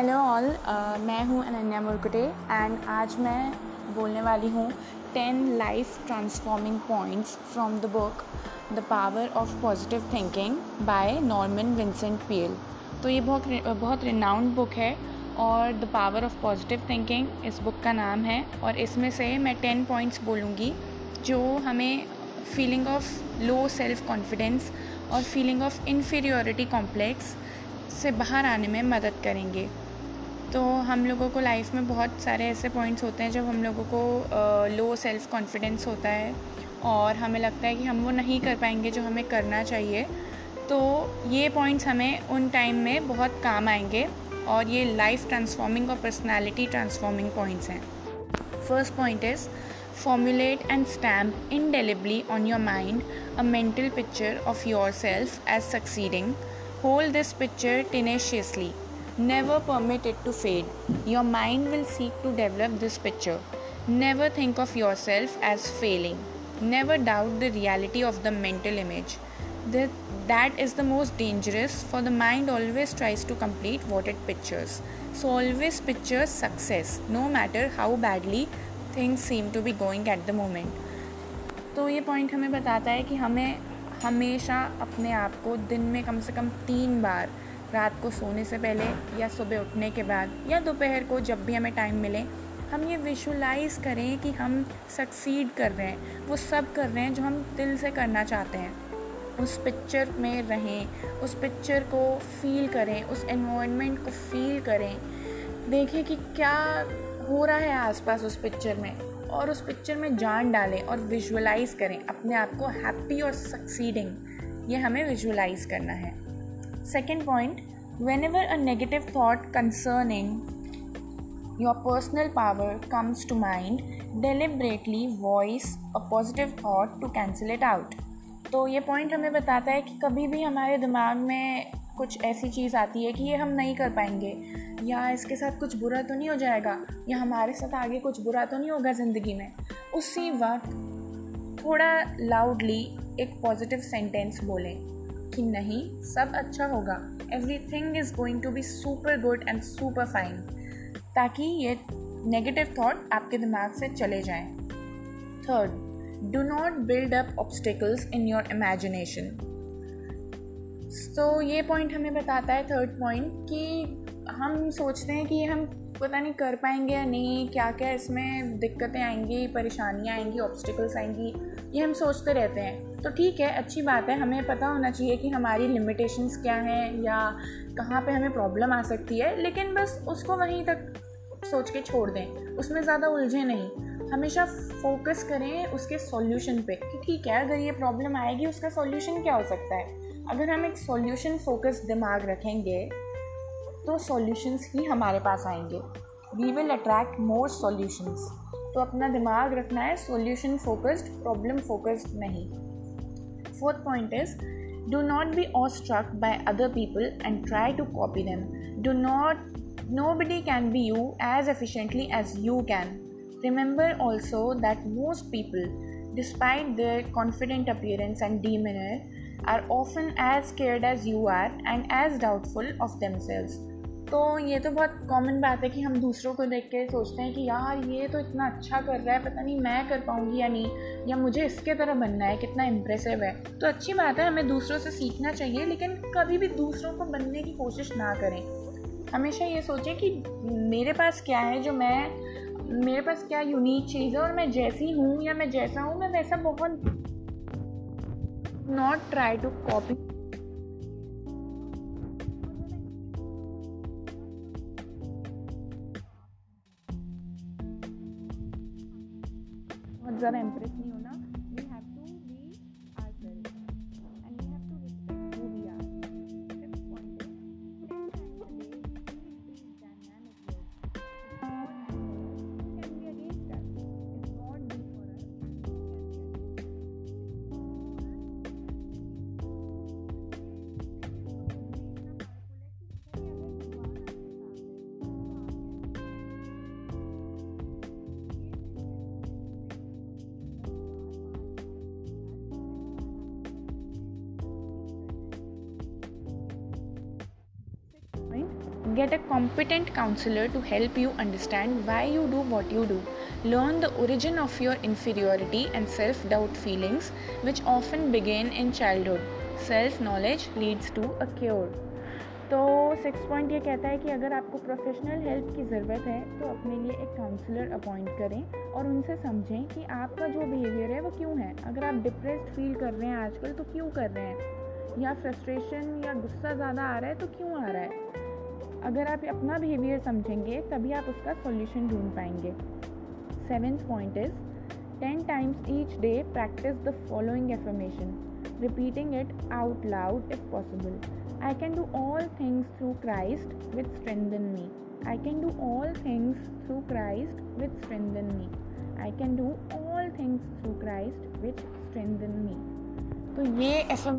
Hello all मैं हूँ Ananya Murkute and आज मैं बोलने वाली हूँ ten life transforming points from the book the power of positive thinking by Norman Vincent Peale तो ये बहुत बहुत रिनाउंड बुक है और the power of positive thinking इस बुक का नाम है और इसमें से मैं टेन पॉइंट्स बोलूँगी जो हमें feeling of low self confidence और फीलिंग ऑफ़ इन्फीरियोरिटी कॉम्प्लेक्स से बाहर आने में मदद करेंगे। तो हम लोगों को लाइफ में बहुत सारे ऐसे पॉइंट्स होते हैं जब हम लोगों को लो सेल्फ़ कॉन्फिडेंस होता है और हमें लगता है कि हम वो नहीं कर पाएँगे जो हमें करना चाहिए। तो ये पॉइंट्स हमें उन टाइम में बहुत काम आएँगे और ये लाइफ ट्रांसफॉर्मिंग और पर्सनैलिटी ट्रांसफॉर्मिंग पॉइंट्स हैं। First point is formulate formulate and stamp indelibly on your mind a mental picture of yourself as succeeding. Hold this picture tenaciously. Never permit it to fade. Your mind will seek to develop this picture. Never think of yourself as failing. Never doubt the reality of the mental image. That, that is the most dangerous, for the mind always tries to complete what it pictures. So, always picture success, no matter how badly things seem to be going at the moment. तो ये point हमें बताता है कि हमें हमेशा अपने आप को दिन में कम से कम तीन बार रात को सोने से पहले या सुबह उठने के बाद या दोपहर को जब भी हमें टाइम मिले, हम ये विजुलाइज करें कि हम सक्सीड कर रहे हैं। वो सब कर रहे हैं जो हम दिल से करना चाहते हैं। उस पिक्चर में रहें, उस पिक्चर को फील करें, उस एनवायरनमेंट को फील करें। देखें कि क्या हो रहा है आसपास उस पिक्चर में और उस पिक्चर में जान डालें और विजुअलाइज करें। अपने आप को हैप्पी और सक्सीडिंग ये हमें विजुअलाइज करना है। Second point whenever a negative thought concerning your personal power comes to mind deliberately voice a positive thought to cancel it out तो ये पॉइंट हमें बताता है कि कभी भी हमारे दिमाग में कुछ ऐसी चीज़ आती है कि ये हम नहीं कर पाएँगे, या इसके साथ कुछ बुरा तो नहीं हो जाएगा, या हमारे साथ आगे कुछ बुरा तो नहीं होगा ज़िंदगी में। उसी वक्त थोड़ा लाउडली एक पॉजिटिव सेंटेंस बोलें। कि नहीं, सब अच्छा होगा। Everything is going to be super good and super fine ताकि ये नेगेटिव थाट आपके दिमाग से चले जाएँ। Third do not build up obstacles in your imagination तो ये पॉइंट हमें बताता है थर्ड पॉइंट कि हम सोचते हैं कि हम पता नहीं कर पाएँगे या नहीं क्या क्या इसमें दिक्कतें आएँगी, परेशानियाँ आएँगी ऑब्स्टिकल्स आएँगी, ये हम सोचते रहते हैं। तो ठीक है, अच्छी बात है, हमें पता होना चाहिए कि हमारी लिमिटेशंस क्या हैं या कहाँ पे हमें प्रॉब्लम आ सकती है, लेकिन बस उसको वहीं तक सोच के छोड़ दें, उसमें ज़्यादा उलझे नहीं। हमेशा फोकस करें उसके सॉल्यूशन पे कि ठीक है, अगर ये प्रॉब्लम आएगी, उसका सॉल्यूशन क्या हो सकता है? अगर हम एक सॉल्यूशन फोकस दिमाग रखेंगे तो सॉल्यूशंस ही हमारे पास आएँगे। We will attract more solutions तो अपना दिमाग रखना है सॉल्यूशन फोकस्ड प्रॉब्लम फोकस्ड नहीं। Fourth point is do not be awestruck by other people and try to copy them do not nobody can be you as efficiently as you can remember also that most people despite their confident appearance and demeanour are often as scared as you are and as doubtful of them selves तो ये तो बहुत common बात है कि हम दूसरों को देख के सोचते हैं कि यार, ये तो इतना अच्छा कर रहा है, पता नहीं मैं कर पाऊँगी या नहीं, या मुझे इसके तरह बनना है, कितना इम्प्रेसिव है। तो अच्छी बात है, हमें दूसरों से सीखना चाहिए, लेकिन कभी भी दूसरों को बनने की कोशिश ना करें। हमेशा ये सोचें कि मेरे पास क्या है जो मैं, मेरे पास क्या यूनिक चीज़ है और मैं जैसी हूँ या मैं जैसा हूँ, मैं वैसा बहुत नॉट ट्राई टू कॉपी ज़्यादा इम्प्रेस नहीं Get a competent counselor to help you understand why you do what you do. Learn the origin of your inferiority and self doubt feelings, which often begin in childhood. Self knowledge leads to a cure. तो six point ये कहता है कि अगर आपको professional help की ज़रूरत है तो अपने लिए एक काउंसलर अपॉइंट करें और उनसे समझें कि आपका जो बिहेवियर है वो क्यों है अगर आप डिप्रेस्ड फील कर रहे हैं आजकल तो क्यों कर रहे हैं या फ्रस्ट्रेशन या गुस्सा ज़्यादा आ रहा है तो क्यों आ रहा है अगर आप अपना बिहेवियर समझेंगे, तभी आप उसका सॉल्यूशन ढूंढ पाएँगे। Seventh point is ten times each day practice the following affirmation repeating it out loud if possible I can do all things through Christ with strength in me I can do all things through Christ with strength in me I can do all things through Christ with strength in me तो ये ऐसा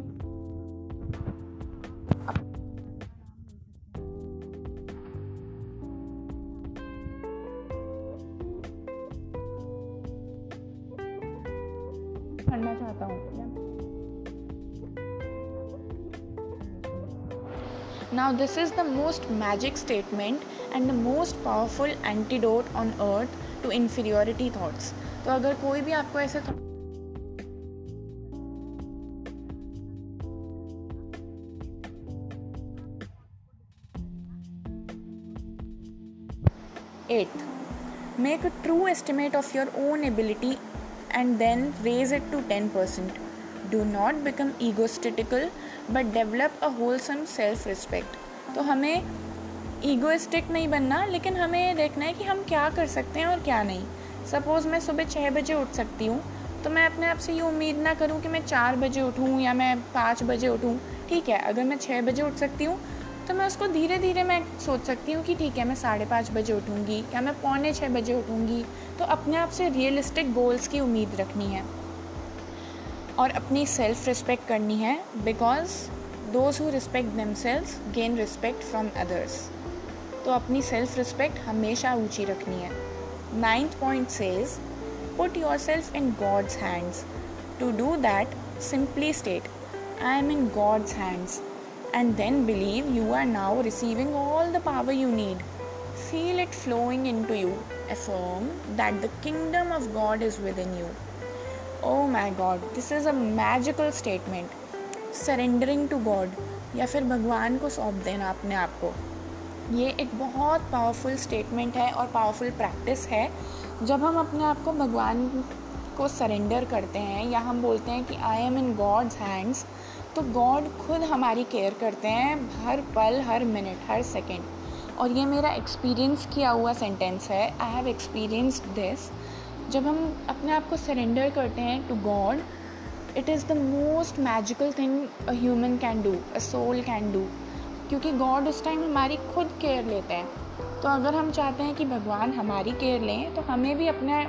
Now, this is the most magic statement and the most powerful antidote on earth to inferiority thoughts. तो अगर कोई भी आपको ऐसे Eighth, make a true estimate of your own ability and then raise it to 10%. Do not become egotistical but develop a wholesome self respect तो हमें egoistic नहीं बनना, लेकिन हमें देखना है कि हम क्या कर सकते हैं और क्या नहीं। सपोज़ मैं सुबह छः बजे उठ सकती हूँ तो मैं अपने आप से ये उम्मीद ना करूँ कि मैं चार बजे उठूँ या मैं पाँच बजे उठूँ। ठीक है, अगर मैं छः बजे उठ सकती हूँ तो मैं उसको धीरे धीरे मैं सोच सकती हूँ कि ठीक है, मैं साढ़े पाँच बजे उठूँगी या मैं पौने छः बजे उठूँगी। तो अपने आप से रियलिस्टिक गोल्स की उम्मीद रखनी है। और अपनी सेल्फ रिस्पेक्ट करनी है because those who respect themselves gain respect from others तो अपनी सेल्फ रिस्पेक्ट हमेशा ऊँची रखनी है ninth point says put yourself in God's hands to do that simply state I am in God's hands and then believe you are now receiving all the power you need. Feel it flowing into you. Affirm that the kingdom of God is within you. Oh my God this is a magical statement surrendering to God या फिर भगवान को सौंप देना अपने आप को। ये एक बहुत पावरफुल स्टेटमेंट है और पावरफुल प्रैक्टिस है। जब हम अपने आप को भगवान को सरेंडर करते हैं या हम बोलते हैं कि I am in God's hands तो गॉड खुद हमारी केयर करते हैं हर पल, हर मिनट हर सेकेंड और ये मेरा एक्सपीरियंस किया हुआ सेंटेंस है। आई हैव एक्सपीरियंसड दिस जब हम अपने आप को सरेंडर करते हैं to God it is the most magical thing a human can do a soul can do क्योंकि गॉड उस टाइम हमारी खुद केयर लेते हैं। तो अगर हम चाहते हैं कि भगवान हमारी केयर लें तो हमें भी अपने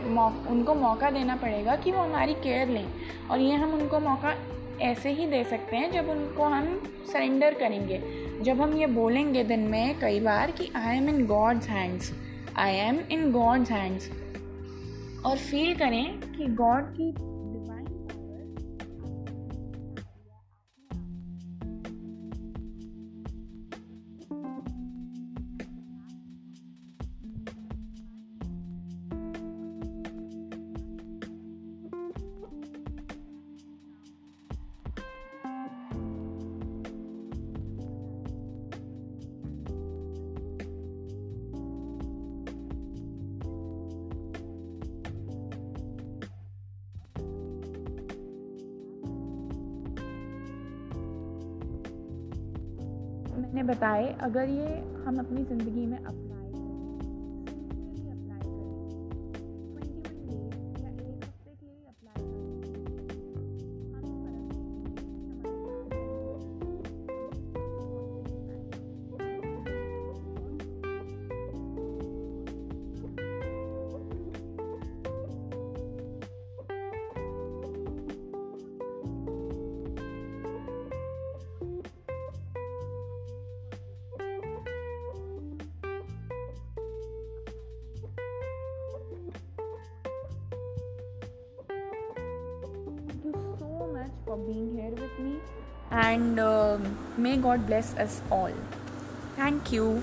उनको मौका देना पड़ेगा कि वो हमारी केयर लें। और ये हम उनको मौका ऐसे ही दे सकते हैं जब उनको हम सरेंडर करेंगे। जब हम ये बोलेंगे दिन में कई बार कि I am in God's hands I am in God's hands और फील करें कि गॉड की मैंने बताए अगर ये हम अपनी ज़िंदगी में apply for being here with me and uh, may God bless us all. Thank you.